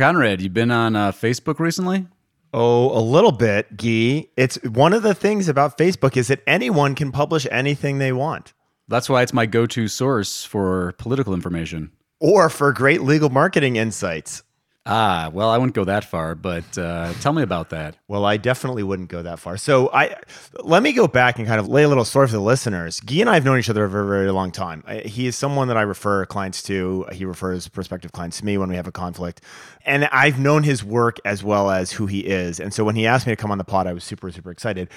Conrad, you've been on uh, Facebook recently? Oh, a little bit, Gee. It's one of the things about Facebook is that anyone can publish anything they want. That's why it's my go-to source for political information. Or for great legal marketing insights. Ah, well, I wouldn't go that far, but uh, tell me about that. Well, I definitely wouldn't go that far. So I let me go back and kind of lay a little story for the listeners. Guy and I have known each other for a very, very long time. I, he is someone that I refer clients to. He refers prospective clients to me when we have a conflict, and I've known his work as well as who he is. And so when he asked me to come on the pod, I was super, super excited.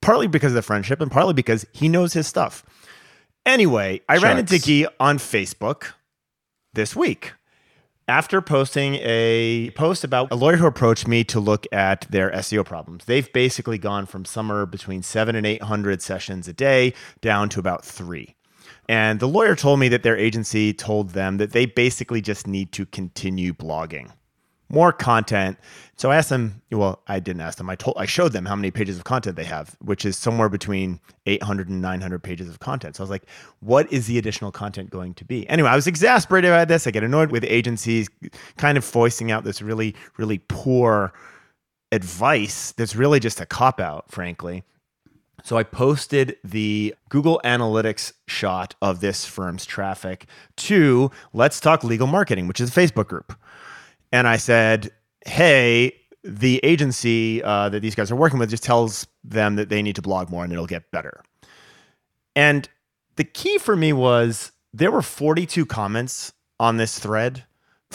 Partly because of the friendship, and partly because he knows his stuff. Anyway, I ran into Guy on Facebook this week after posting a post about a lawyer who approached me to look at their SEO problems. They've basically gone from somewhere between seven and 800 sessions a day down to about three. And the lawyer told me that their agency told them that they basically just need to continue blogging more content. So I asked them, well, I didn't ask them. I told I showed them how many pages of content they have, which is somewhere between 800 and 900 pages of content. So I was like, what is the additional content going to be? Anyway, I was exasperated by this. I get annoyed with agencies kind of foisting out this really really poor advice that's really just a cop out, frankly. So I posted the Google Analytics shot of this firm's traffic to Let's Talk Legal Marketing, which is a Facebook group and I said, "Hey, the agency uh, that these guys are working with just tells them that they need to blog more and it'll get better." And the key for me was there were 42 comments on this thread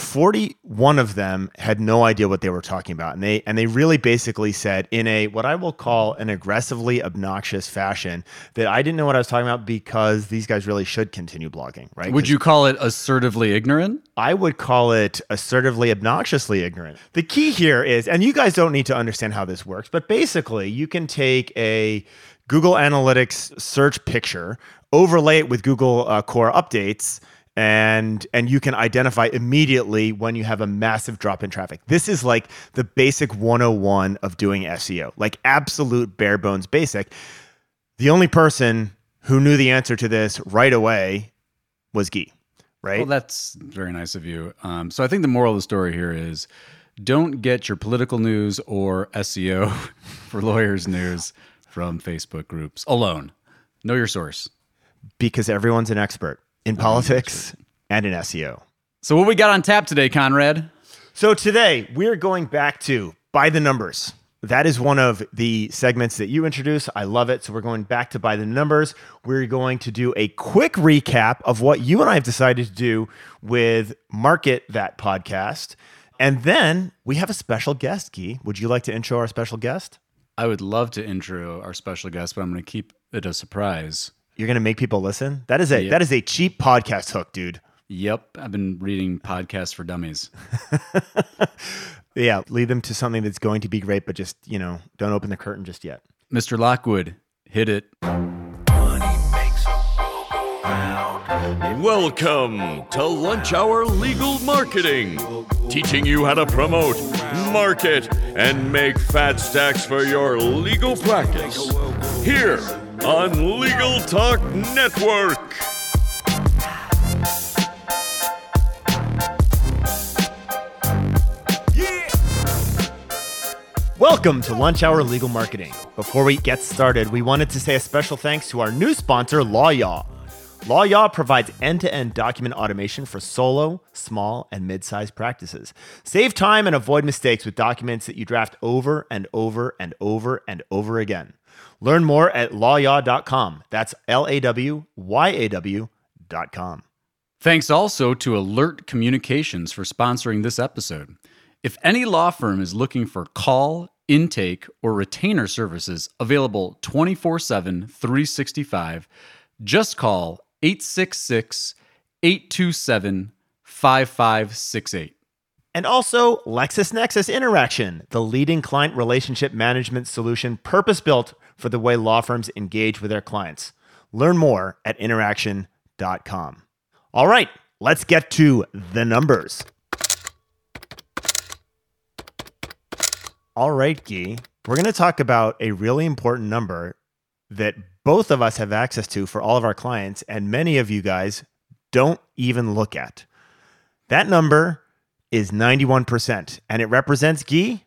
41 of them had no idea what they were talking about and they and they really basically said in a what I will call an aggressively obnoxious fashion that I didn't know what I was talking about because these guys really should continue blogging, right? Would you call it assertively ignorant? I would call it assertively obnoxiously ignorant. The key here is and you guys don't need to understand how this works, but basically you can take a Google Analytics search picture, overlay it with Google uh, Core updates and and you can identify immediately when you have a massive drop in traffic. This is like the basic 101 of doing SEO, like absolute bare bones basic. The only person who knew the answer to this right away was Guy, right? Well, that's very nice of you. Um, so I think the moral of the story here is don't get your political news or SEO for lawyers news from Facebook groups alone. Know your source. Because everyone's an expert in politics and in SEO. So, what we got on tap today, Conrad? So, today we're going back to by the numbers. That is one of the segments that you introduce. I love it. So, we're going back to by the numbers. We're going to do a quick recap of what you and I have decided to do with Market That podcast. And then we have a special guest, Guy. Would you like to intro our special guest? I would love to intro our special guest, but I'm going to keep it a surprise. You're gonna make people listen. That is a yep. that is a cheap podcast hook, dude. Yep, I've been reading podcasts for dummies. yeah, lead them to something that's going to be great, but just you know, don't open the curtain just yet. Mr. Lockwood, hit it. Welcome to Lunch Hour Legal Marketing, teaching you how to promote, market, and make fat stacks for your legal practice. Here on Legal Talk Network. Welcome to Lunch Hour Legal Marketing. Before we get started, we wanted to say a special thanks to our new sponsor, LawYaw. LawYaw provides end-to-end document automation for solo, small, and mid-sized practices. Save time and avoid mistakes with documents that you draft over and over and over and over again. Learn more at lawyaw.com. That's L A W Y A W.com. Thanks also to Alert Communications for sponsoring this episode. If any law firm is looking for call, intake, or retainer services available 24 7, 365, just call 866 827 5568. And also LexisNexis Interaction, the leading client relationship management solution purpose built for the way law firms engage with their clients. Learn more at interaction.com. All right, let's get to the numbers. All right, Guy, we're going to talk about a really important number that both of us have access to for all of our clients, and many of you guys don't even look at. That number is 91%, and it represents Guy.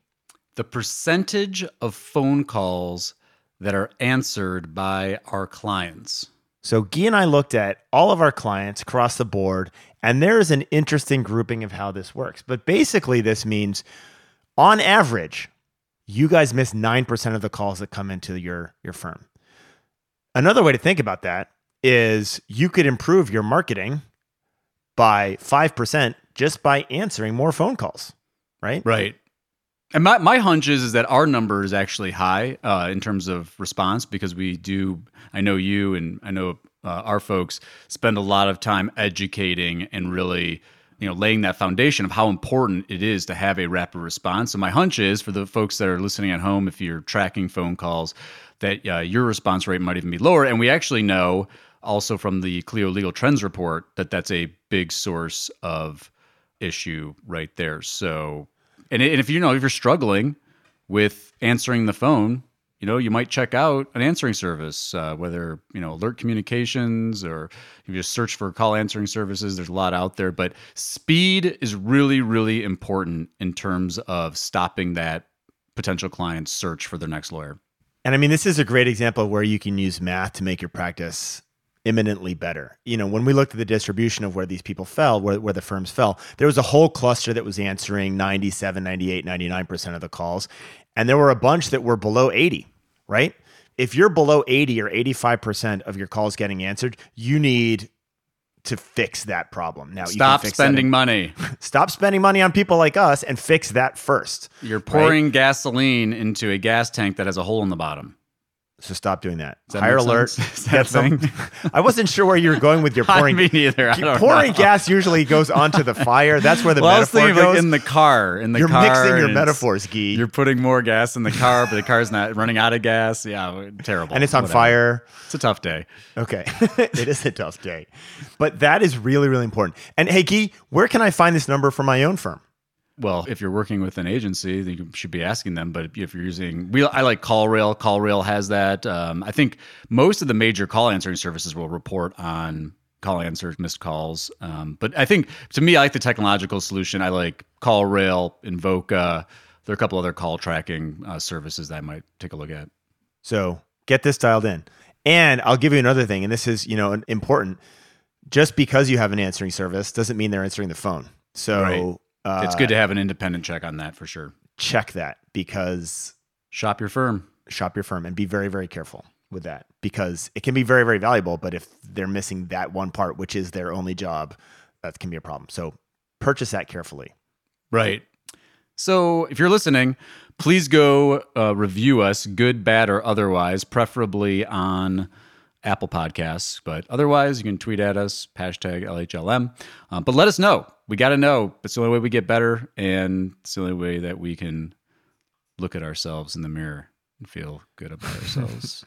The percentage of phone calls that are answered by our clients. So, Guy and I looked at all of our clients across the board, and there is an interesting grouping of how this works. But basically, this means on average, you guys miss 9% of the calls that come into your, your firm. Another way to think about that is you could improve your marketing by 5% just by answering more phone calls, right? Right. And my, my hunch is, is that our number is actually high uh, in terms of response because we do, I know you and I know uh, our folks spend a lot of time educating and really you know laying that foundation of how important it is to have a rapid response. And my hunch is for the folks that are listening at home if you're tracking phone calls that uh, your response rate might even be lower. And we actually know also from the clio legal trends report that that's a big source of issue right there. So and, and if you know if you're struggling with answering the phone you know, you might check out an answering service, uh, whether, you know, alert communications or you just search for call answering services. There's a lot out there, but speed is really, really important in terms of stopping that potential client's search for their next lawyer. And I mean, this is a great example where you can use math to make your practice imminently better. You know, when we looked at the distribution of where these people fell, where, where the firms fell, there was a whole cluster that was answering 97, 98, 99% of the calls. And there were a bunch that were below 80 right? If you're below 80 or 85% of your calls getting answered, you need to fix that problem. Now, stop spending money. stop spending money on people like us and fix that first. You're pouring right? gasoline into a gas tank that has a hole in the bottom. So stop doing that. that Higher alert. Get some, I wasn't sure where you were going with your pouring. Me neither. pouring know. gas usually goes onto the fire. That's where the well, metaphor I was goes. Like in the car. In the you're car. You're mixing your metaphors, Guy. You're putting more gas in the car, but the car's not running out of gas. Yeah, terrible. And it's on Whatever. fire. It's a tough day. Okay, it is a tough day, but that is really really important. And hey, Guy, where can I find this number for my own firm? Well, if you're working with an agency, then you should be asking them. But if you're using, we, I like CallRail. CallRail has that. Um, I think most of the major call answering services will report on call answers, missed calls. Um, but I think to me, I like the technological solution. I like CallRail, Invoca. There are a couple other call tracking uh, services that I might take a look at. So get this dialed in. And I'll give you another thing, and this is you know important. Just because you have an answering service doesn't mean they're answering the phone. So. Right uh, it's good to have an independent check on that for sure. Check that because shop your firm. Shop your firm and be very, very careful with that because it can be very, very valuable. But if they're missing that one part, which is their only job, that can be a problem. So purchase that carefully. Right. So if you're listening, please go uh, review us, good, bad, or otherwise, preferably on Apple Podcasts. But otherwise, you can tweet at us, hashtag LHLM. Um, but let us know. We got to know. It's the only way we get better. And it's the only way that we can look at ourselves in the mirror and feel good about ourselves.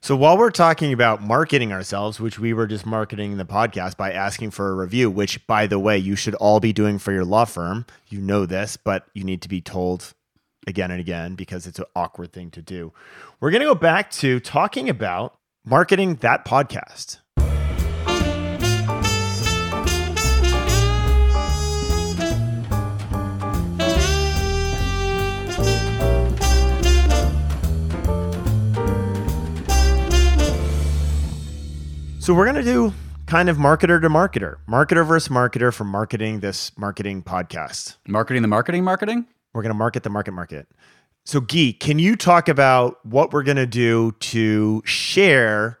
so while we're talking about marketing ourselves, which we were just marketing the podcast by asking for a review, which by the way, you should all be doing for your law firm. You know this, but you need to be told again and again because it's an awkward thing to do. We're going to go back to talking about marketing that podcast. So we're going to do kind of marketer to marketer, marketer versus marketer for marketing this marketing podcast. Marketing the marketing marketing? We're going to market the market market. So, Guy, can you talk about what we're going to do to share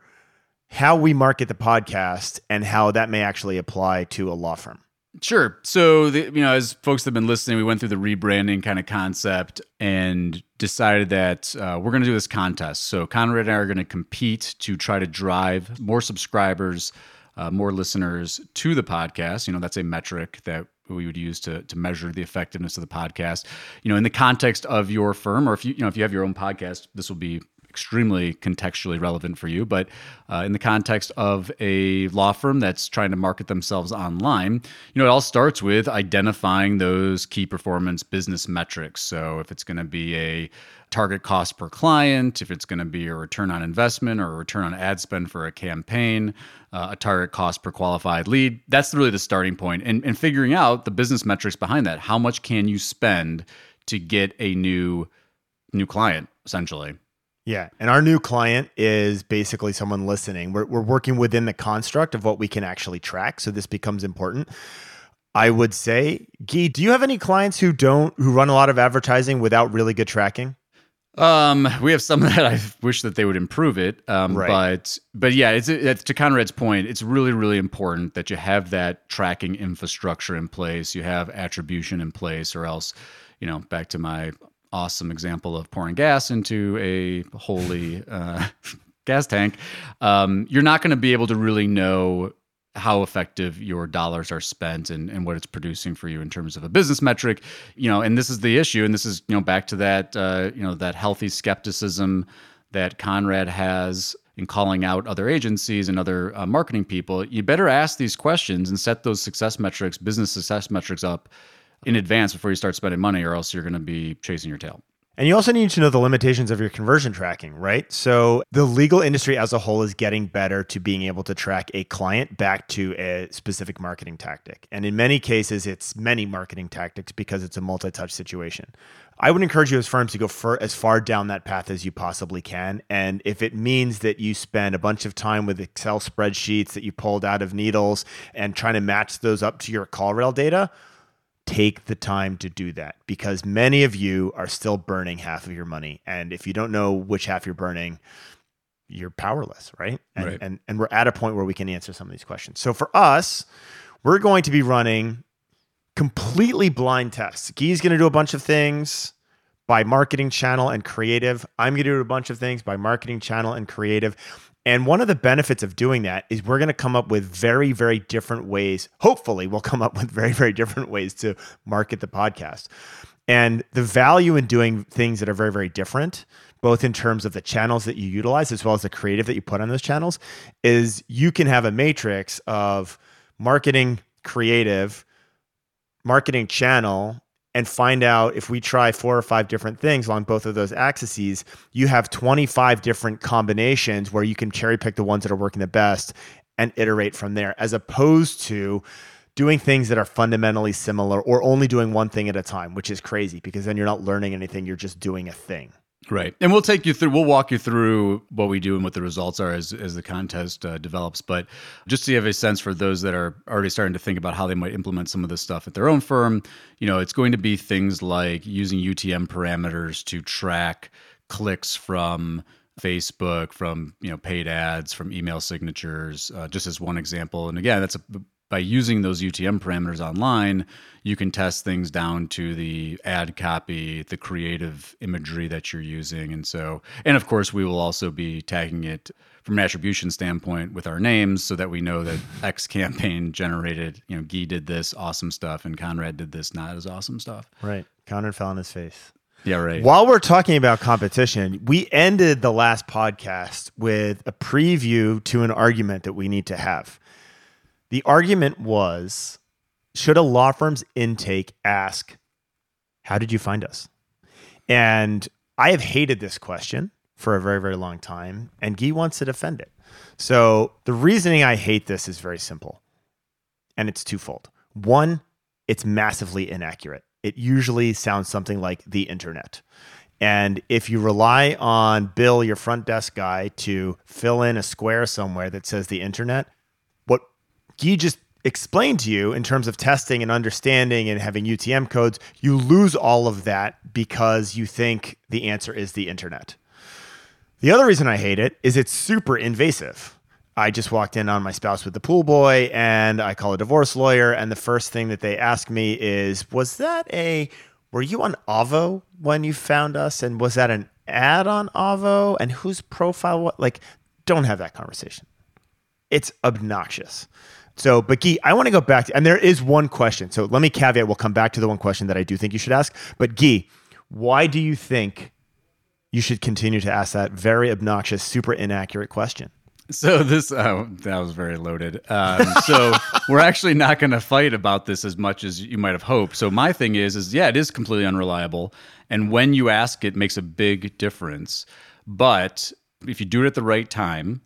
how we market the podcast and how that may actually apply to a law firm? Sure. So, the, you know, as folks have been listening, we went through the rebranding kind of concept and decided that uh, we're going to do this contest. So, Conrad and I are going to compete to try to drive more subscribers, uh, more listeners to the podcast. You know, that's a metric that we would use to to measure the effectiveness of the podcast. You know, in the context of your firm, or if you you know if you have your own podcast, this will be extremely contextually relevant for you. But uh, in the context of a law firm that's trying to market themselves online, you know, it all starts with identifying those key performance business metrics. So if it's going to be a target cost per client, if it's going to be a return on investment or a return on ad spend for a campaign, uh, a target cost per qualified lead, that's really the starting. And, and figuring out the business metrics behind that. How much can you spend to get a new new client, essentially? Yeah. And our new client is basically someone listening. We're, we're working within the construct of what we can actually track. So this becomes important. I would say, Guy, do you have any clients who don't, who run a lot of advertising without really good tracking? Um, we have some that I wish that they would improve it. Um, Right. but but yeah, it's, it's to Conrad's point. It's really really important that you have that tracking infrastructure in place. You have attribution in place, or else, you know, back to my awesome example of pouring gas into a holy uh, gas tank. Um, you're not going to be able to really know how effective your dollars are spent and, and what it's producing for you in terms of a business metric you know and this is the issue and this is you know back to that uh, you know that healthy skepticism that conrad has in calling out other agencies and other uh, marketing people you better ask these questions and set those success metrics business success metrics up in advance before you start spending money or else you're going to be chasing your tail And you also need to know the limitations of your conversion tracking, right? So the legal industry as a whole is getting better to being able to track a client back to a specific marketing tactic. And in many cases, it's many marketing tactics because it's a multi touch situation. I would encourage you as firms to go for, as far down that path as you possibly can. And if it means that you spend a bunch of time with Excel spreadsheets that you pulled out of needles and trying to match those up to your CallRail data, take the time to do that because many of you are still burning half of your money. And if you don't know which half you're burning, you're powerless, right? And, Right. and and we're at a point where we can answer some of these questions. So for us, we're going to be running completely blind tests. Guy's going to do a bunch of things by marketing channel and creative. I'm going to do a bunch of things by marketing channel and creative. And one of the benefits of doing that is we're going to come up with very, very different ways. Hopefully, we'll come up with very, very different ways to market the podcast. And the value in doing things that are very, very different, both in terms of the channels that you utilize as well as the creative that you put on those channels, is you can have a matrix of marketing, creative, marketing channel and find out if we try four or five different things along both of those axes, you have 25 different combinations where you can cherry pick the ones that are working the best and iterate from there, as opposed to doing things that are fundamentally similar or only doing one thing at a time, which is crazy because then you're not learning anything, you're just doing a thing. Right. And we'll take you through, we'll walk you through what we do and what the results are as, as the contest uh, develops. But just so you have a sense for those that are already starting to think about how they might implement some of this stuff at their own firm, you know, it's going to be things like using UTM parameters to track clicks from Facebook, from, you know, paid ads, from email signatures, uh, just as one example. And again, that's a, by using those UTM parameters online, you can test things down to the ad copy, the creative imagery that you're using. And so, and of course, we will also be tagging it from an attribution standpoint with our names so that we know that X campaign generated, you know, Guy did this awesome stuff and Conrad did this not as awesome stuff. Right. Conrad fell on his face. Yeah, right. While we're talking about competition, we ended the last podcast with a preview to an argument that we need to have. The argument was should a law firm's intake ask, How did you find us? And I have hated this question for a very, very long time, and Guy wants to defend it. So the reasoning I hate this is very simple, and it's twofold. One, it's massively inaccurate. It usually sounds something like the internet. And if you rely on Bill, your front desk guy, to fill in a square somewhere that says the internet, Guy just explained to you in terms of testing and understanding and having UTM codes, you lose all of that because you think the answer is the internet. The other reason I hate it is it's super invasive. I just walked in on my spouse with the pool boy and I call a divorce lawyer. And the first thing that they ask me is, Was that a, were you on Avvo when you found us? And was that an ad on Avvo? And whose profile? What? Like, don't have that conversation. It's obnoxious. So, but Guy, I want to go back to, and there is one question. So let me caveat, we'll come back to the one question that I do think you should ask. But Guy, why do you think you should continue to ask that very obnoxious, super inaccurate question. So this oh, that was very loaded. Um, so we're actually not going to fight about this as much as you might have hoped. So my thing is, is yeah, it is completely unreliable, and when you ask, it makes a big difference. But if you do it at the right time,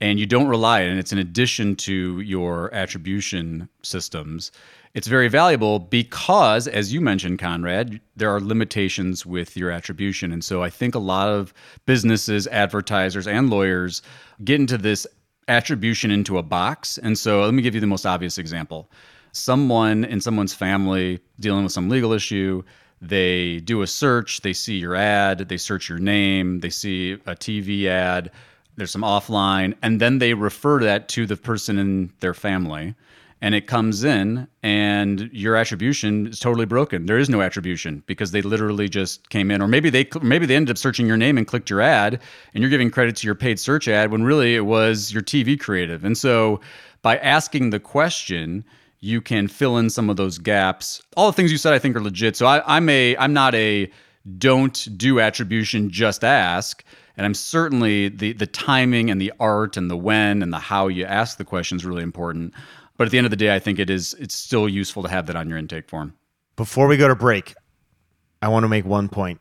and you don't rely on it, and it's in addition to your attribution systems, it's very valuable because, as you mentioned, Conrad, there are limitations with your attribution. And so I think a lot of businesses, advertisers, and lawyers get into this attribution into a box. And so let me give you the most obvious example. Someone in someone's family dealing with some legal issue, they do a search, they see your ad, they search your name, they see a TV ad, there's some offline, and then they refer that to the person in their family and it comes in and your attribution is totally broken. There is no attribution because they literally just came in or maybe they maybe they ended up searching your name and clicked your ad and you're giving credit to your paid search ad when really it was your TV creative. And so by asking the question, you can fill in some of those gaps. All the things you said I think are legit. So I, I'm a I'm not a don't do attribution, just ask. And I'm certainly the the timing and the art and the when and the how you ask the question is really important. But at the end of the day, I think it is it's still useful to have that on your intake form. Before we go to break, I want to make one point.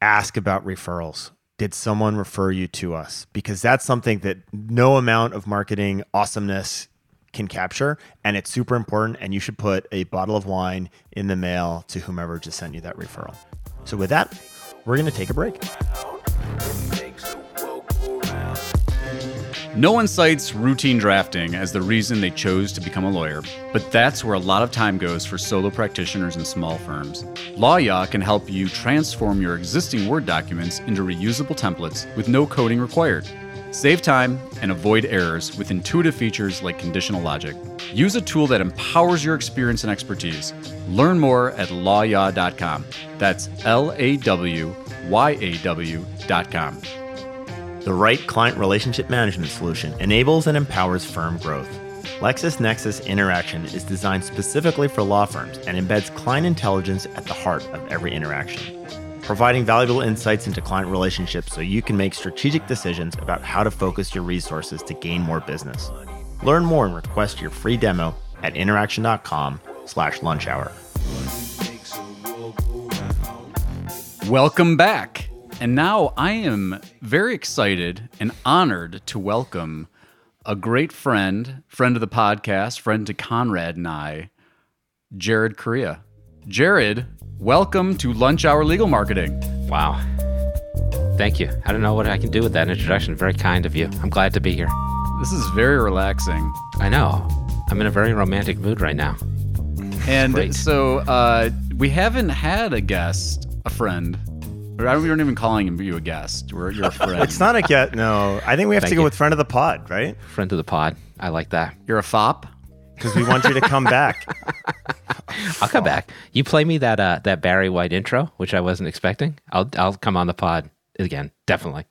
Ask about referrals. Did someone refer you to us? Because that's something that no amount of marketing awesomeness can capture. And it's super important. And you should put a bottle of wine in the mail to whomever just sent you that referral. So, with that, we're going to take a break. No one cites routine drafting as the reason they chose to become a lawyer, but that's where a lot of time goes for solo practitioners and small firms. LawYaw can help you transform your existing Word documents into reusable templates with no coding required. Save time and avoid errors with intuitive features like conditional logic. Use a tool that empowers your experience and expertise. Learn more at lawyaw.com. That's L A W Y A W.com. The right client relationship management solution enables and empowers firm growth. LexisNexis Interaction is designed specifically for law firms and embeds client intelligence at the heart of every interaction, providing valuable insights into client relationships so you can make strategic decisions about how to focus your resources to gain more business. Learn more and request your free demo at interaction.com Welcome back. And now I am very excited and honored to welcome a great friend, friend of the podcast, friend to Conrad and I, Jared Correia. Jared, welcome to Lunch Hour Legal Marketing. Wow. Thank you. I don't know what I can do with that introduction. Very kind of you. I'm glad to be here. This is very relaxing. I know. I'm in a very romantic mood right now. And Great. so uh, we haven't had a guest, a friend. Or I don't, we weren't even calling you a guest. We're, you're a friend. It's not a get. No, I think we have Thank to go you. with friend of the pod, right? Friend of the pod. I like that. You're a fop. Because we want you to come back. I'll come back. You play me that uh, that Barry White intro, which I wasn't expecting. I'll I'll come on the pod again. Definitely.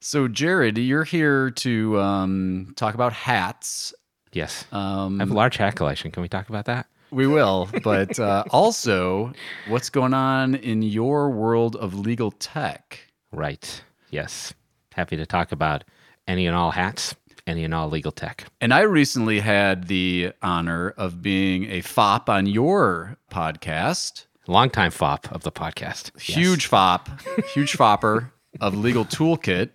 So, Jared, you're here to um, talk about hats. Yes. Um, I have a large hat collection. Can we talk about that? We will, but uh, also, what's going on in your world of legal tech? Right. Yes. Happy to talk about any and all hats, any and all legal tech. And I recently had the honor of being a fop on your podcast. Longtime fop of the podcast. Yes. Huge fop, huge fopper of Legal Toolkit,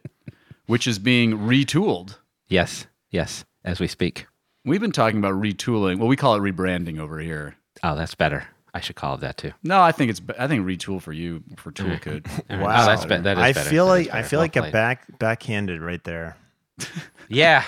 which is being retooled. Yes. Yes. As we speak. We've been talking about retooling. Well, we call it rebranding over here. Oh, that's better. I should call it that too. No, I think it's. I think retool for you for Toolkit. Mm. All right. Wow. Oh, that's be- that is I better. feel That is like I feel Well like a played. back backhanded right there. Yeah,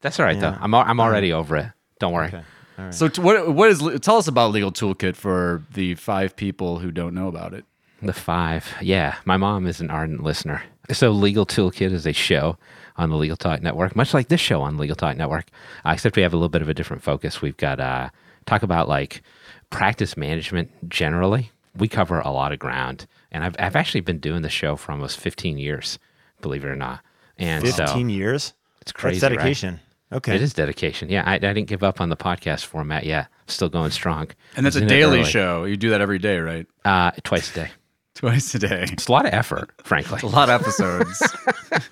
that's all right Yeah. though. I'm I'm already over it. Don't worry. Okay. All right. So, t- what what is? Tell us about Legal Toolkit for the five people who don't know about it. The five. Yeah, my mom is an ardent listener. So, Legal Toolkit is a show on the Legal Talk Network, much like this show on Legal Talk Network, uh, except we have a little bit of a different focus. We've got uh, talk about like practice management generally. We cover a lot of ground, and I've I've actually been doing the show for almost 15 years, believe it or not. And so Fifteen years. it's crazy. That's right? dedication. Okay. It is dedication. Yeah, I, I didn't give up on the podcast format yet. Still going strong. And that's a Was in daily show. You do that every day, right? Uh, twice a day. Twice a day. It's a lot of effort, frankly. A lot of episodes.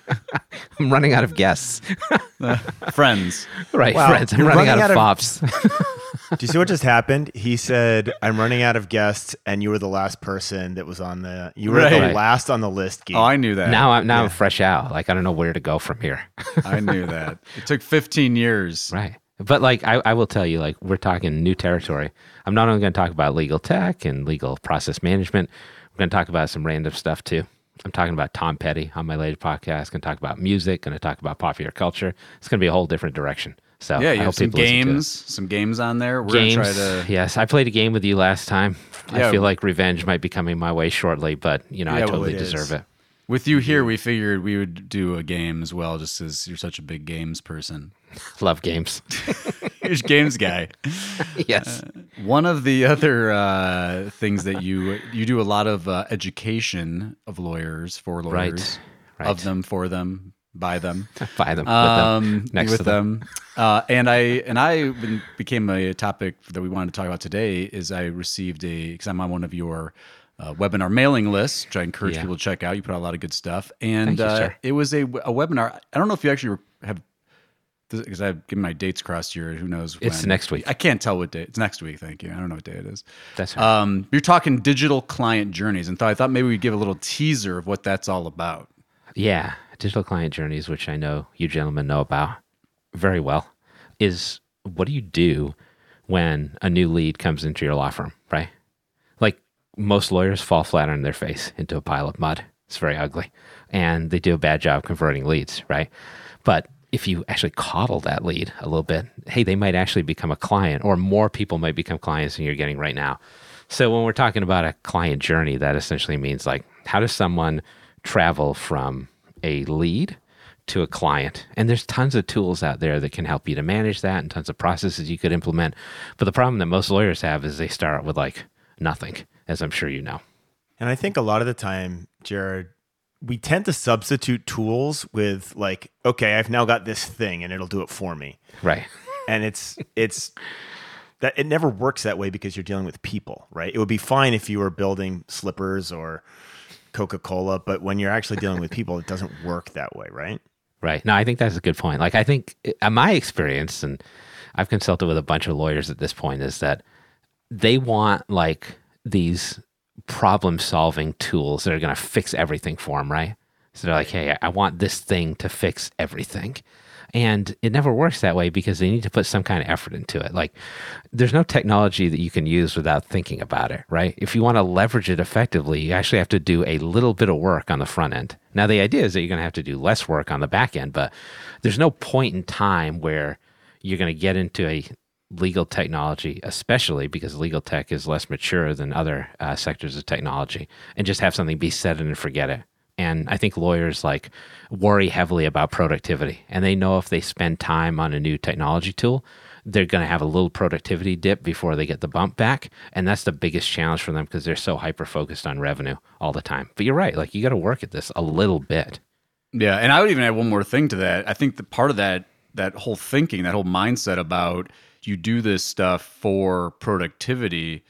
I'm running out of guests. Friends. right, Wow, friends. I'm running, running out of out fops. Do you see what just happened? He said, "I'm running out of guests," and you were the last person that was on the. You were the last on the list. Gee. Oh, I knew that. now I'm now I'm fresh out. Like I don't know where to go from here. I knew that. It took 15 years. Right. But like I, I will tell you, like we're talking new territory. I'm not only going to talk about legal tech and legal process management. Going to talk about some random stuff too. I'm talking about Tom Petty on my latest podcast. Going to talk about music. Going to talk about popular culture. It's going to be a whole different direction. So Yeah, I you have some people listen to it. games, some games on there. We're Games. gonna try to. Yes, I played a game with you last time. Yeah. I feel like revenge might be coming my way shortly, but you know I Yeah, well, totally it is. deserve it. With you mhm. here, we figured we would do a game as well, just as you're such a big games person. Love games. Games guy. yes. One of the other uh, things that you you do a lot of uh, education of lawyers for lawyers, Right. of them for them by them. Buy them. with them. um, next with to them. Uh, and I and I became a topic that we wanted to talk about today. Is I received a because I'm on one of your uh, webinar mailing lists, which I encourage Yeah. people to check out. You put out a lot of good stuff, and you, uh, it was a, a webinar. I don't know if you actually have because I've given my dates crossed here. Who knows? It's when. next week. I can't tell what day. It's next week. Thank you. I don't know what day it is. That's right. Um, you're talking digital client journeys, and I thought maybe we'd give a little teaser of what that's all about. Yeah, digital client journeys, which I know you gentlemen know about very well, is what do you do when a new lead comes into your law firm, right? Like most lawyers fall flat on their face into a pile of mud. It's very ugly. And they do a bad job converting leads, right? But if you actually coddle that lead a little bit, hey, they might actually become a client, or more people might become clients than you're getting right now. So when we're talking about a client journey, that essentially means like, how does someone travel from a lead to a client? And there's tons of tools out there that can help you to manage that and tons of processes you could implement. But the problem that most lawyers have is they start with like nothing, as I'm sure you know. And I think a lot of the time, Jared, we tend to substitute tools with like, okay, I've now got this thing and it'll do it for me. Right. And it's it's that it never works that way because you're dealing with people, right? It would be fine if you were building slippers or Coca-Cola, but when you're actually dealing with people, it doesn't work that way, right? Right. No, I think that's a good point. Like, I think uh, my experience, and I've consulted with a bunch of lawyers at this point, is that they want like these problem solving tools that are going to fix everything for them, right? So they're like, hey, I want this thing to fix everything. And it never works that way because they need to put some kind of effort into it. Like, there's no technology that you can use without thinking about it, right? If you want to leverage it effectively, you actually have to do a little bit of work on the front end. Now, the idea is that you're going to have to do less work on the back end, but there's no point in time where you're going to get into a legal technology, especially because legal tech is less mature than other uh, sectors of technology, and just have something be set and forget it. And I think lawyers like worry heavily about productivity, and they know if they spend time on a new technology tool, they're going to have a little productivity dip before they get the bump back, and that's the biggest challenge for them because they're so hyper focused on revenue all the time. But you're right, like you got to work at this a little bit. Yeah, and I would even add one more thing to that. I think the part of that that whole thinking, that whole mindset about you do this stuff for productivity.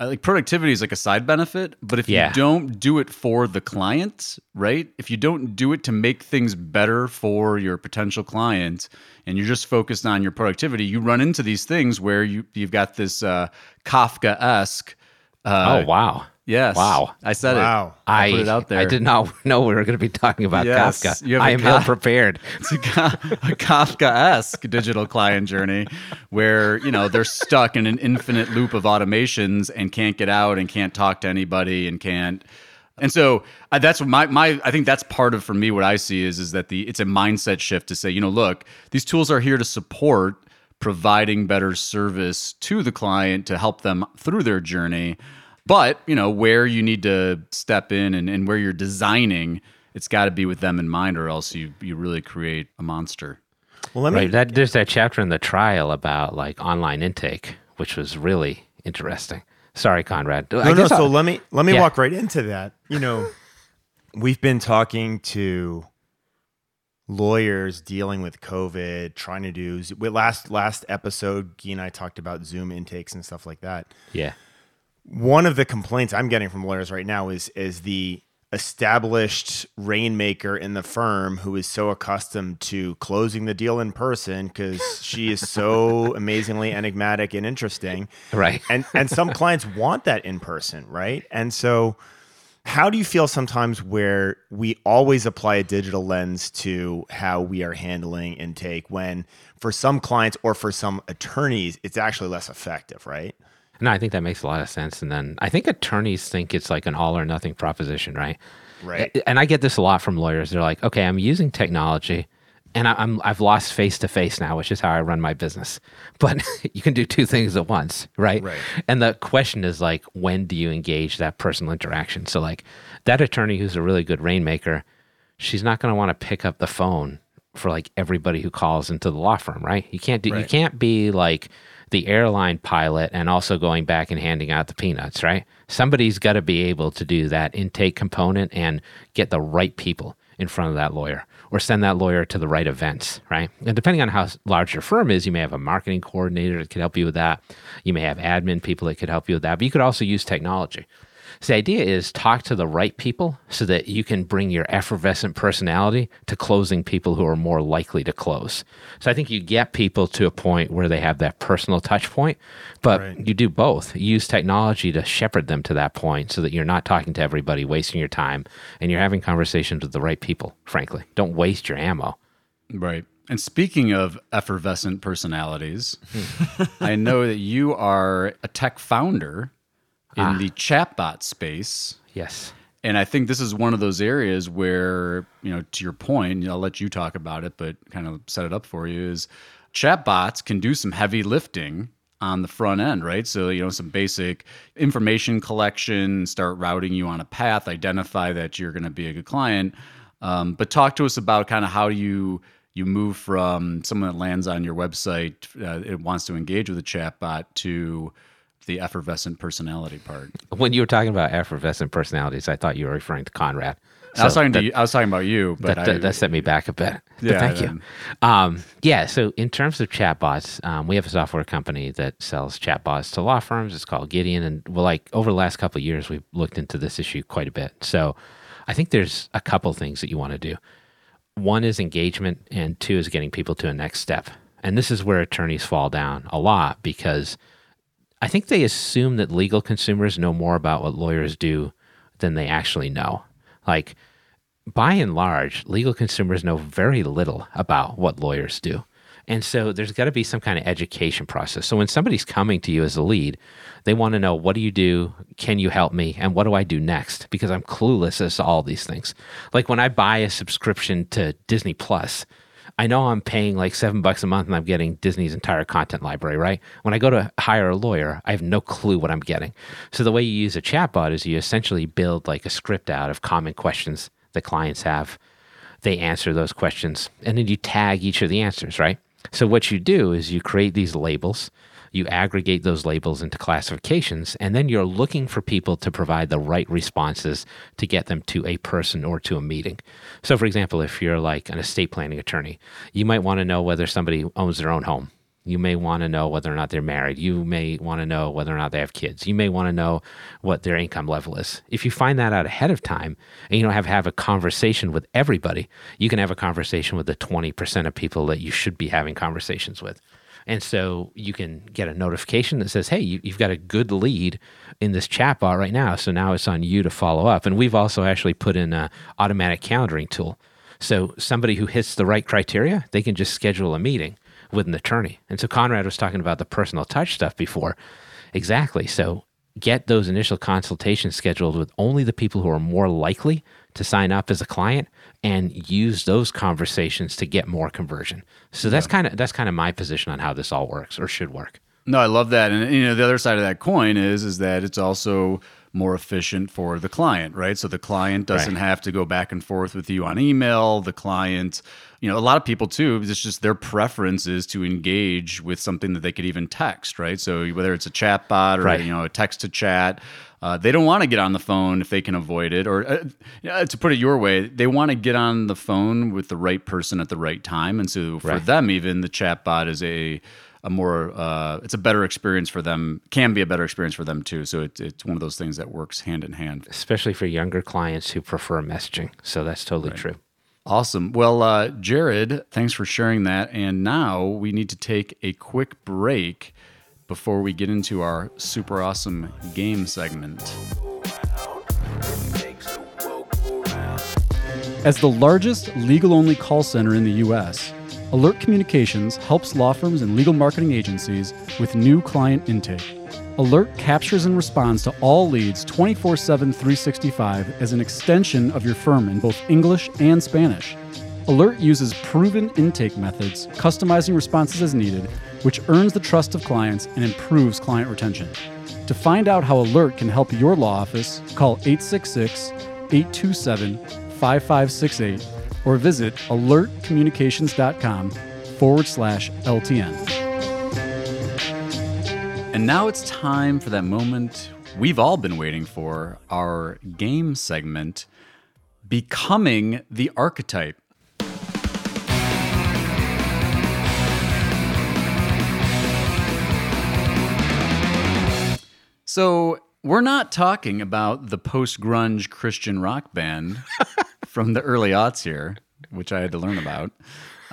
I like productivity is like a side benefit, but if Yeah. you don't do it for the client, right? If you don't do it to make things better for your potential client and you're just focused on your productivity, you run into these things where you you've got this uh, Kafka-esque uh, oh wow, Yes. Wow. I said Wow. it. I, put it out there. I did not know we were going to be talking about Yes, Kafka. you have I a am Ka- ill prepared. It's a, Ka- a Kafka-esque digital client journey where, you know, they're stuck in an infinite loop of automations and can't get out and can't talk to anybody and can't and so uh, that's what my my I think that's part of for me what I see is is that the it's a mindset shift to say, you know, look, these tools are here to support providing better service to the client to help them through their journey. But, you know, where you need to step in and, and where you're designing, it's got to be with them in mind or else you you really create a monster. Well, let me Right. That there's that chapter in the trial about like online intake, which was really interesting. Sorry, Conrad. No, no. So I'll- let me let me Yeah. walk right into that. You know, we've been talking to lawyers dealing with COVID, trying to do last last episode. Guy and I talked about Zoom intakes and stuff like that. yeah. One of the complaints I'm getting from lawyers right now is is the established rainmaker in the firm who is so accustomed to closing the deal in person because she is so amazingly enigmatic and interesting. Right. And and some clients want that in person, right? And so how do you feel sometimes where we always apply a digital lens to how we are handling intake when for some clients or for some attorneys it's actually less effective, right? No, I think that makes a lot of sense. And then I think attorneys think it's like an all or nothing proposition, right? Right. And I get this a lot from lawyers. They're like, okay, I'm using technology and I, I'm I've lost face to face now, which is how I run my business. But you can do two things at once, right? Right. And the question is like, when do you engage that personal interaction? So like that attorney who's a really good rainmaker, she's not going to want to pick up the phone for like everybody who calls into the law firm, right? You can't do you can't be like the airline pilot and also going back and handing out the peanuts, right? Somebody's got to be able to do that intake component and get the right people in front of that lawyer or send that lawyer to the right events, right? And depending on how large your firm is, you may have a marketing coordinator that could help you with that. You may have admin people that could help you with that, but you could also use technology. So the idea is talk to the right people so that you can bring your effervescent personality to closing people who are more likely to close. So I think you get people to a point where they have that personal touch point, but Right. you do both. You use technology to shepherd them to that point so that you're not talking to everybody, wasting your time, and you're having conversations with the right people, frankly. Don't waste your ammo. Right. And speaking of effervescent personalities, hmm. I know that you are a tech founder in the chatbot space. Yes. And I think this is one of those areas where, you know, to your point, I'll let you talk about it, but kind of set it up for you is chatbots can do some heavy lifting on the front end, right? So, you know, some basic information collection, start routing you on a path, identify that you're going to be a good client. Um, but talk to us about kind of how you you move from someone that lands on your website, uh, it wants to engage with a chatbot to the effervescent personality part. When you were talking about effervescent personalities, I thought you were referring to Conrad. I was talking that- to you, I was talking about you, but that, I, that, set me back a bit. But Yeah, thank then- you. Um, yeah. So in terms of chatbots, um, we have a software company that sells chatbots to law firms. It's called Gideon, and well, like over the last couple of years, we've looked into this issue quite a bit. So I think there's a couple things that you want to do. One is engagement, and two is getting people to a next step. And this is where attorneys fall down a lot because I think they assume that legal consumers know more about what lawyers do than they actually know. Like, by and large, legal consumers know very little about what lawyers do. And so there's got to be some kind of education process. So when somebody's coming to you as a lead, they want to know what do you do? Can you help me? And what do I do next? Because I'm clueless as to all these things. Like when I buy a subscription to Disney Plus, I know I'm paying like seven bucks a month and I'm getting Disney's entire content library, right? When I go to hire a lawyer, I have no clue what I'm getting. So the way you use a chatbot is you essentially build like a script out of common questions that clients have. They answer those questions and then you tag each of the answers, right? So what you do is you create these labels, you aggregate those labels into classifications, and then you're looking for people to provide the right responses to get them to a person or to a meeting. So, for example, if you're like an estate planning attorney, you might want to know whether somebody owns their own home. You may want to know whether or not they're married. You may want to know whether or not they have kids. You may want to know what their income level is. If you find that out ahead of time and you don't have have a conversation with everybody, you can have a conversation with the 20% of people that you should be having conversations with. And so you can get a notification that says, hey, you, you've got a good lead in this chatbot right now. So now it's on you to follow up. And we've also actually put in an automatic calendaring tool. So somebody who hits the right criteria, they can just schedule a meeting with an attorney. And so Conrad was talking about the personal touch stuff before. Exactly. So get those initial consultations scheduled with only the people who are more likely to sign up as a client and use those conversations to get more conversion. So that's kind of that's kind of my position on how this all works or should work. No, I love that. And you know, the other side of that coin is is that it's also more efficient for the client, right? So the client doesn't Right. have to go back and forth with you on email. The client, you know, a lot of people too, it's just their preference is to engage with something that they could even text, right? So whether it's a chat bot or Right. you know, a text to chat, uh, they don't want to get on the phone if they can avoid it. Or uh, to put it your way, they want to get on the phone with the right person at the right time. And so for Right. them, even the chat bot is a a more uh, it's a better experience for them can be a better experience for them too so it's it's one of those things that works hand in hand especially for younger clients who prefer messaging. So that's totally true. awesome well uh, jared thanks for sharing that and now we need to take a quick break before we get into our super awesome game segment As the largest legal only call center in the U.S., Alert Communications helps law firms and legal marketing agencies with new client intake. Alert captures and responds to all leads 24 7 365 as an extension of your firm in both English and Spanish. Alert uses proven intake methods, customizing responses as needed, which earns the trust of clients and improves client retention. To find out how Alert can help your law office, call 866 827 5568 or visit alertcommunications.com forward slash LTN. And now it's time for that moment we've all been waiting for our game segment Becoming the Archetype. So, we're not talking about the post grunge Christian rock band from the early aughts here, which I had to learn about.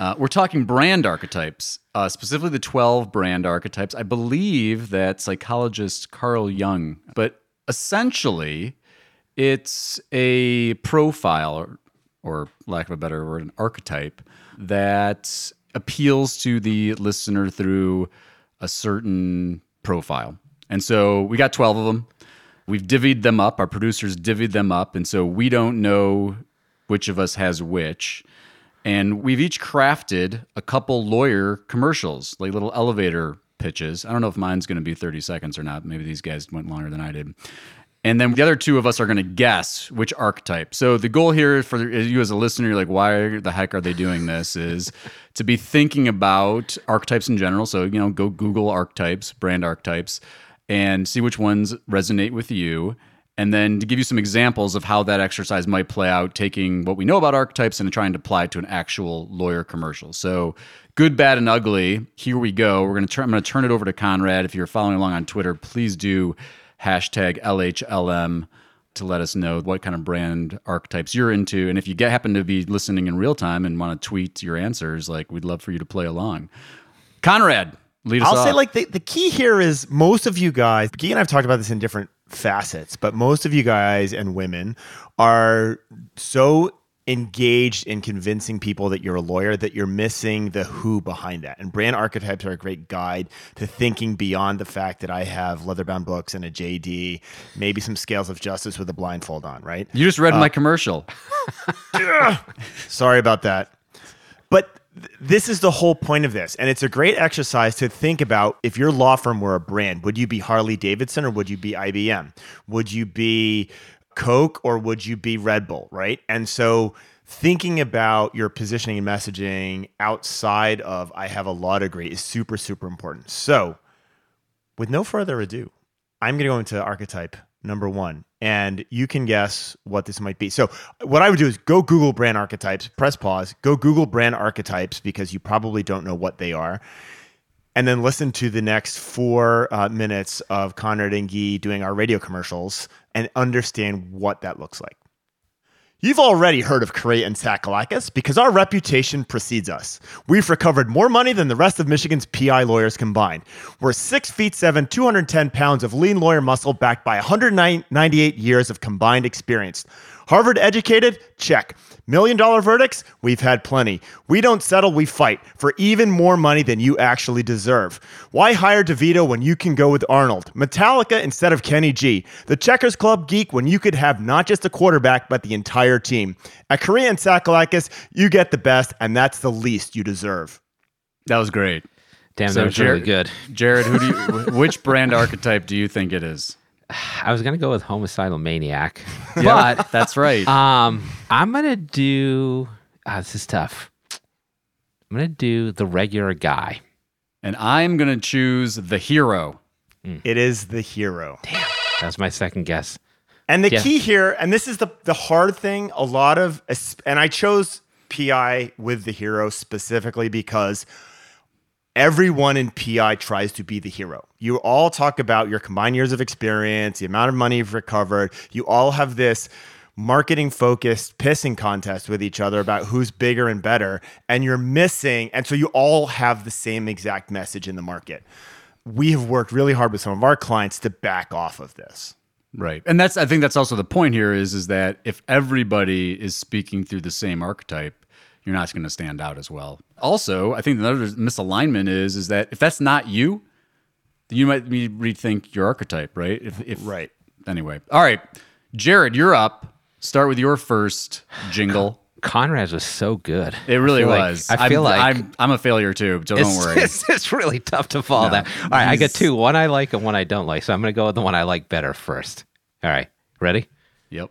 Uh, we're talking brand archetypes, uh, specifically the 12 brand archetypes. I believe that psychologist Carl Jung, but essentially, it's a profile, or, or lack of a better word, an archetype that appeals to the listener through a certain profile. And so we got 12 of them. We've divvied them up. Our producers divvied them up. And so we don't know which of us has which. And we've each crafted a couple lawyer commercials, like little elevator pitches. I don't know if mine's going to be 30 seconds or not. Maybe these guys went longer than I did. And then the other two of us are going to guess which archetype. So the goal here for you as a listener, you're like, why the heck are they doing this? Is to be thinking about archetypes in general. So, you know, go Google archetypes, brand archetypes, and see which ones resonate with you. And then to give you some examples of how that exercise might play out, taking what we know about archetypes and trying to apply it to an actual lawyer commercial. So, good, bad, and ugly. Here we go. We're gonna turn. I'm gonna turn it over to Conrad. If you're following along on Twitter, please do hashtag LHLM to let us know what kind of brand archetypes you're into. And if you get, happen to be listening in real time and want to tweet your answers, like we'd love for you to play along. Conrad, lead us I'll off. say like the, the key here is most of you guys, Guy and I've talked about this in different facets, but most of you guys and women are so engaged in convincing people that you're a lawyer that you're missing the who behind that. And brand archetypes are a great guide to thinking beyond the fact that I have leather-bound books and a JD, maybe some scales of justice with a blindfold on, right? you just read my uh, commercial. Sorry about that. But this is the whole point of this. And it's a great exercise to think about if your law firm were a brand, would you be Harley Davidson or would you be IBM? Would you be Coke or would you be Red Bull, right? And so thinking about your positioning and messaging outside of I have a law degree is super, super important. So with no further ado, I'm going to go into archetype number one, and you can guess what this might be. So, what I would do is go Google brand archetypes, press pause, go Google brand archetypes because you probably don't know what they are, and then listen to the next four uh, minutes of Conrad and Guy doing our radio commercials and understand what that looks like. You've already heard of Correa and Sakalakis because our reputation precedes us. We've recovered more money than the rest of Michigan's PI lawyers combined. We're six feet seven, 210 pounds of lean lawyer muscle backed by 198 years of combined experience. Harvard educated? Check. Million dollar verdicts? We've had plenty. We don't settle, we fight for even more money than you actually deserve. Why hire DeVito when you can go with Arnold? Metallica instead of Kenny G. The Checkers Club geek when you could have not just a quarterback, but the entire team. At Correa and Sakalakis, you get the best, and that's the least you deserve. That was great. Damn, So that was really Jared- good. Jared, who do you, which brand archetype do you think it is? I was gonna go with homicidal maniac, but That's right. um, I'm gonna do. ah, this is tough. I'm gonna do the regular guy. and I'm going to choose the hero. It is the hero. That was my second guess. And the Yeah. key here, and this is the the hard thing, a lot of and I chose PI with the hero specifically because everyone in PI tries to be the hero. You all talk about your combined years of experience, the amount of money you've recovered. You all have this marketing focused pissing contest with each other about who's bigger and better. And you're missing, and so you all have the same exact message in the market. We have worked really hard with some of our clients to back off of this. Right. And that's I think that's also the point here is is that if everybody is speaking through the same archetype, you're not going to stand out as well. Also, I think another misalignment is is that if that's not you, then you might rethink your archetype, right? If, if Right. Anyway, all right, Jared, you're up. Start with your first jingle. Conrad's was so good. It really I feel like- was. I feel I'm, like I'm I'm a failure too, so don't worry. It's, it's really tough to follow that. All right, I got two. One I like and one I don't like. So I'm going to go with the one I like better first. All right, ready? Yep.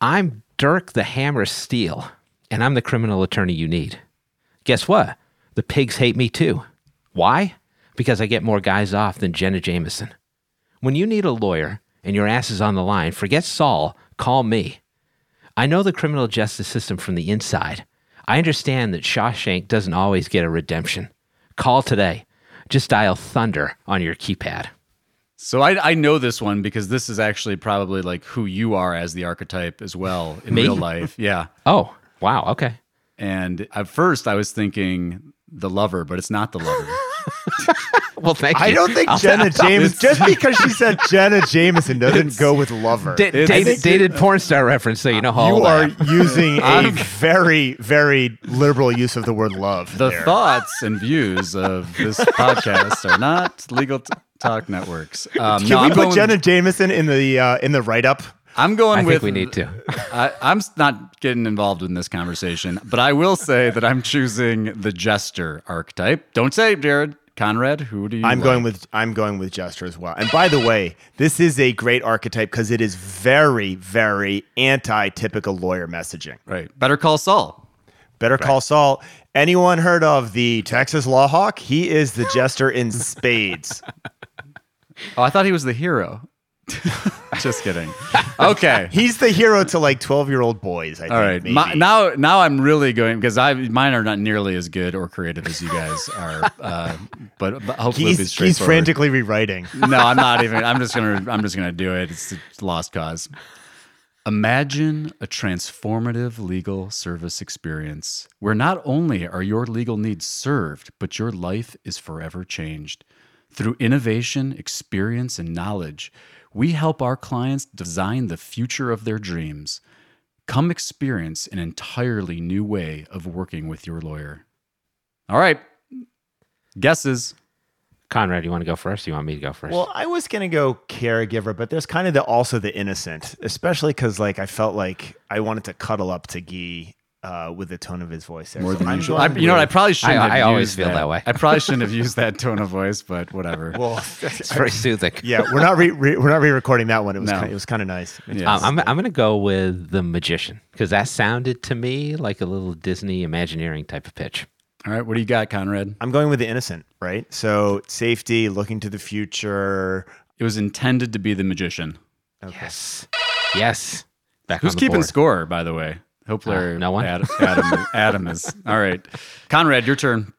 I'm Dirk the Hammer Steel, and I'm the criminal attorney you need. Guess what? The pigs hate me too. Why? Because I get more guys off than Jenna Jameson. When you need a lawyer and your ass is on the line, forget Saul, call me. I know the criminal justice system from the inside. I understand that Shawshank doesn't always get a redemption. Call today. Just dial Thunder on your keypad. So I I know this one because this is actually probably like who you are as the archetype as well in Me? real life. Yeah. Oh, wow. Okay. And at first I was thinking the lover, but it's not the lover. Well, thank you. I don't think I'll- Jenna I'll- Jameson, just because she said Jenna Jameson doesn't go with lover. Da- It's- dated, I think- dated porn star reference, so you know how you are am. using a I'm- very, very liberal use of the word love. The there. thoughts and views of this podcast are not legal t- talk networks. Um, Can no, we I'm put going, Jenna Jameson in the uh, in the write up? I'm going I with think we need to. I, I'm not getting involved in this conversation, but I will say that I'm choosing the jester archetype. Don't say, Jared. Conrad, who do you? I'm like? going with I'm going with Jester as well. And by the way, this is a great archetype because it is very, very anti-typical lawyer messaging. right. Better call Saul. Better call Saul. Anyone heard of the Texas Law Hawk? He is the jester in spades. Oh, I thought he was the hero. Just kidding. Okay. He's the hero to like 12 year old boys. I think. All right. maybe. My, now, now I'm really going because I mine are not nearly as good or creative as you guys are. Uh, but, but hopefully, it'll be he's, he's straightforward. frantically rewriting. no, I'm not even. I'm just gonna. I'm just gonna do it. It's a lost cause. Imagine a transformative legal service experience where not only are your legal needs served, but your life is forever changed. Through innovation, experience, and knowledge, we help our clients design the future of their dreams. Come experience an entirely new way of working with your lawyer. All right. Guesses. Conrad, you want to go first? Or you want me to go first? Well, I was gonna go caregiver, but there's kind of the also the innocent, especially because like I felt like I wanted to cuddle up to Guy uh, with the tone of his voice. There. More So than I'm usual. I, you know what? I probably shouldn't. I- have I always used feel that way. I probably shouldn't have used that tone of voice, but whatever. well, it's very soothing. yeah, we're not re- re- we're not re-recording that one. It was No. kind it was kind of nice. Yeah. Um, I'm, I'm going to go with the magician because that sounded to me like a little Disney Imagineering type of pitch. All right, what do you got, Conrad? I'm going with the innocent, right? So safety, looking to the future. It was intended to be the magician. Yes. Yes. Back Who's on the keeping board. score, by the way? Hopefully, Uh, no one? Adam, Adam, Adam is all right. Conrad, your turn.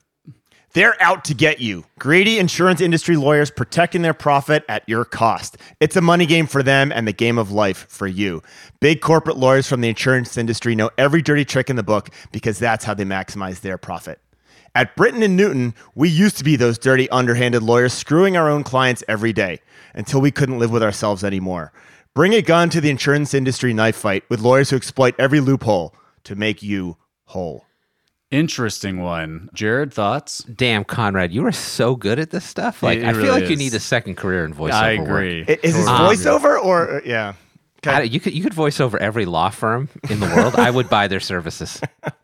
They're out to get you. Greedy insurance industry lawyers protecting their profit at your cost. It's a money game for them and the game of life for you. Big corporate lawyers from the insurance industry know every dirty trick in the book because that's how they maximize their profit. At Britton and Newton, we used to be those dirty, underhanded lawyers screwing our own clients every day until we couldn't live with ourselves anymore. Bring a gun to the insurance industry knife fight with lawyers who exploit every loophole to make you whole. Interesting one. Jared, thoughts? Damn, Conrad, you are so good at this stuff. Like, It I feel really like you need a second career in voiceover. I work. agree. I- Is this Totally. voiceover or uh, yeah? I you could you could voice over every law firm in the world. I would buy their services.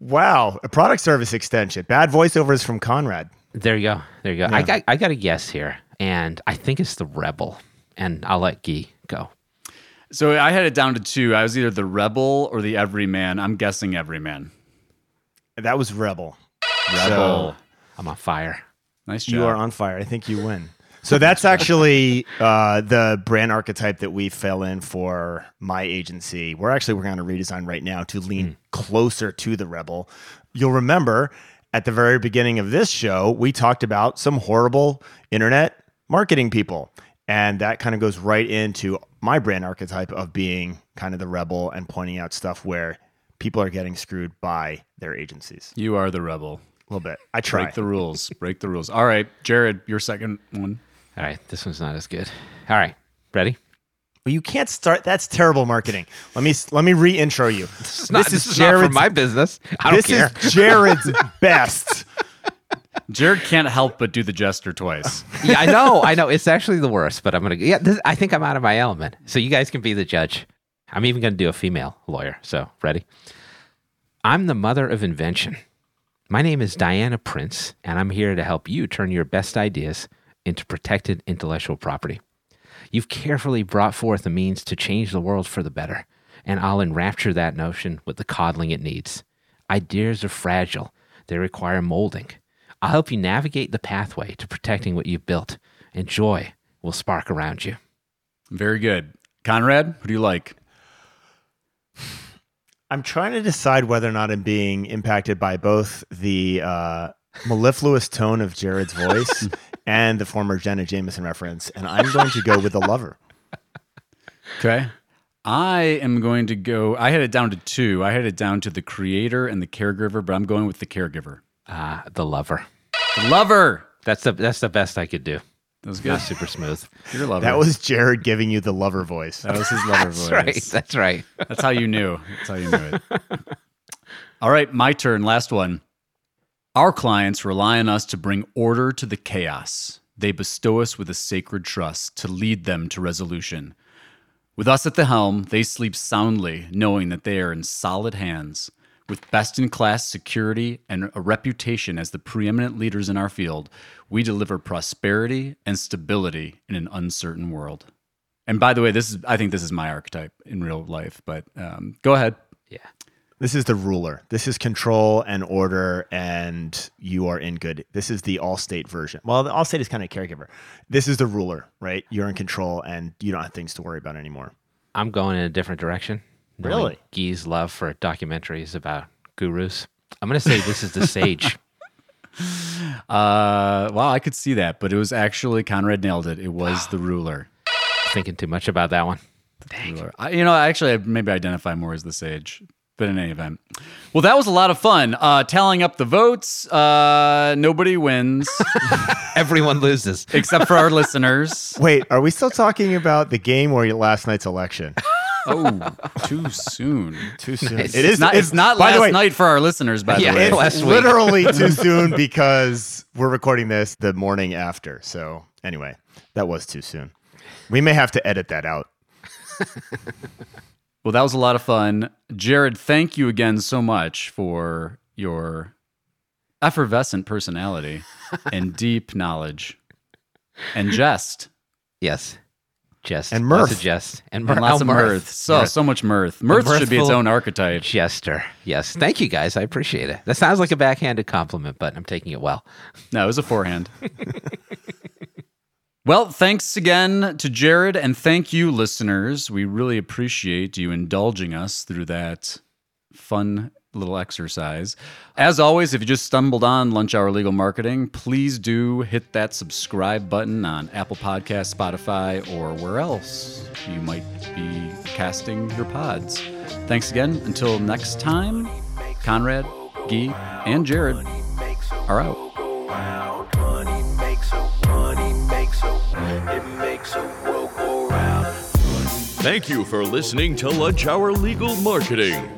Wow, a product service extension. Bad voiceovers from Conrad. There you go. There you go. I got I got a guess here, and I think it's the rebel. And I'll let Guy go. So I had it down to two. I was either the rebel or the everyman. I'm guessing everyman. That was Rebel. Rebel. I'm on fire. nice job. You are on fire. I think you win. So that's actually uh, the brand archetype that we fell in for my agency. We're actually working on a redesign right now to lean closer to the Rebel. You'll remember at the very beginning of this show, we talked about some horrible internet marketing people. And that kind of goes right into my brand archetype of being kind of the rebel and pointing out stuff where people are getting screwed by their agencies. You are the rebel. A little bit. I try. Break the rules. Break the rules. All right, Jared, your second one. All right, this one's not as good. All right, ready? Well, you can't start. That's terrible marketing. Let me let me re-intro you. This is not, this is not for my business. I don't this care. is Jared's best. Jared can't help but do the gesture twice. yeah, I know. I know. It's actually the worst, but I'm gonna. Yeah, this, I think I'm out of my element. So you guys can be the judge. I'm even gonna do a female lawyer. So ready? I'm the mother of invention. My name is Diana Prince, and I'm here to help you turn your best ideas into protected intellectual property. You've carefully brought forth a means to change the world for the better, and I'll enrapture that notion with the coddling it needs. Ideas are fragile, they require molding. I'll help you navigate the pathway to protecting what you've built, and joy will spark around you. Very good. Conrad, who do you like? I'm trying to decide whether or not I'm being impacted by both the uh, mellifluous tone of Jared's voice and the former Jenna Jameson reference, and I'm going to go with the lover. Okay. I am going to go. I had it down to two. I had it down to the creator and the caregiver, but I'm going with the caregiver. Uh, the lover. The lover. That's the that's the best I could do. That was Not good. super smooth. You're a lover. That was Jared giving you the lover voice. that was his lover voice. That's right. That's right. That's how you knew. That's how you knew it. All right, my turn. Last one. Our clients rely on us to bring order to the chaos. They bestow us with a sacred trust to lead them to resolution. With us at the helm, they sleep soundly, knowing that they are in solid hands. With best in class security and a reputation as the preeminent leaders in our field, we deliver prosperity and stability in an uncertain world. And by the way, this is I think this is my archetype in real life, but um, go ahead. Yeah. This is the ruler. This is control and order, and you are in good. This is the Allstate version. Well, the Allstate is kind of a caregiver. This is the ruler, right? You're in control, and you don't have things to worry about anymore. I'm going in a different direction. Knowing Really? Guy's love for documentaries about gurus. I'm going to say this is the sage. Uh, wow, I could see that, but it was actually Conrad nailed it. It was the ruler. Thinking too much about that one. ruler. I, you know, I actually, I maybe identify more as the sage. But in any event, well, that was a lot of fun. Uh, tallying up the votes, uh, nobody wins Everyone loses. except for our listeners. Wait, are we still talking about the game or last night's election? Oh, too soon. Too soon. Nice. It's not. It's not last way, night for our listeners. By Yeah, the way, it's last week. literally too soon because we're recording this the morning after. So anyway, that was too soon. We may have to edit that out. Well, that was a lot of fun. Jared, thank you again so much for your effervescent personality and deep knowledge and jest Yes. Jest. And Lots mirth. of jest. And, and lots oh, of mirth. So, so much mirth. Mirth should be its own archetype. Jester. Yes. Thank you guys. I appreciate it. That sounds like a backhanded compliment, but I'm taking it well. No, it was a forehand. well, thanks again to Jared, and thank you, listeners. We really appreciate you indulging us through that fun little exercise. As always, if you just stumbled on Lunch Hour Legal Marketing, please do hit that subscribe button on Apple Podcasts, Spotify, or where else you might be casting your pods. Thanks again. Until next time, Conrad, Guy, and Jared are out. Thank you for listening to Lunch Hour Legal Marketing.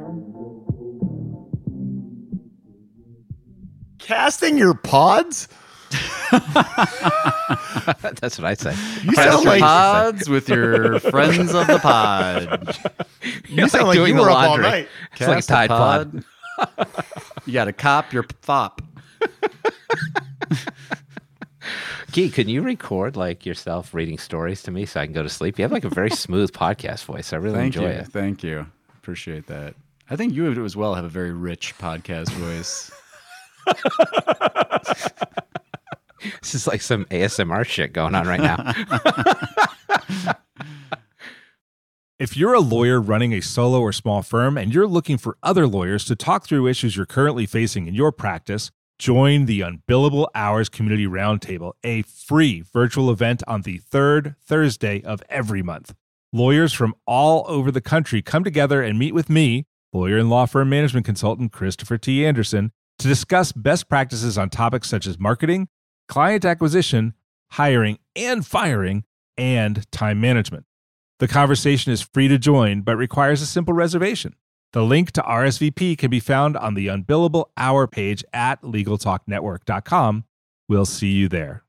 Casting your pods? That's what I say. You Cast sound your like pods with your friends of the pod. you sound like doing you the were up all laundry. night. It's like Cast a Tide Pod. you got to cop your fop. Gee, can you record like yourself reading stories to me so I can go to sleep? You have like a very smooth podcast voice. I really Thank enjoy you. it. Thank you. Appreciate that. I think you as well have a very rich podcast voice. This is like some ASMR shit going on right now. If you're a lawyer running a solo or small firm and you're looking for other lawyers to talk through issues you're currently facing in your practice, join the Unbillable Hours Community Roundtable, a free virtual event on the third Thursday of every month. Lawyers from all over the country come together and meet with me, lawyer and law firm management consultant Christopher T. Anderson, to discuss best practices on topics such as marketing, client acquisition, hiring and firing, and time management. The conversation is free to join, but requires a simple reservation. The link to RSVP can be found on the Unbillable Hour page at LegalTalkNetwork.com. We'll see you there.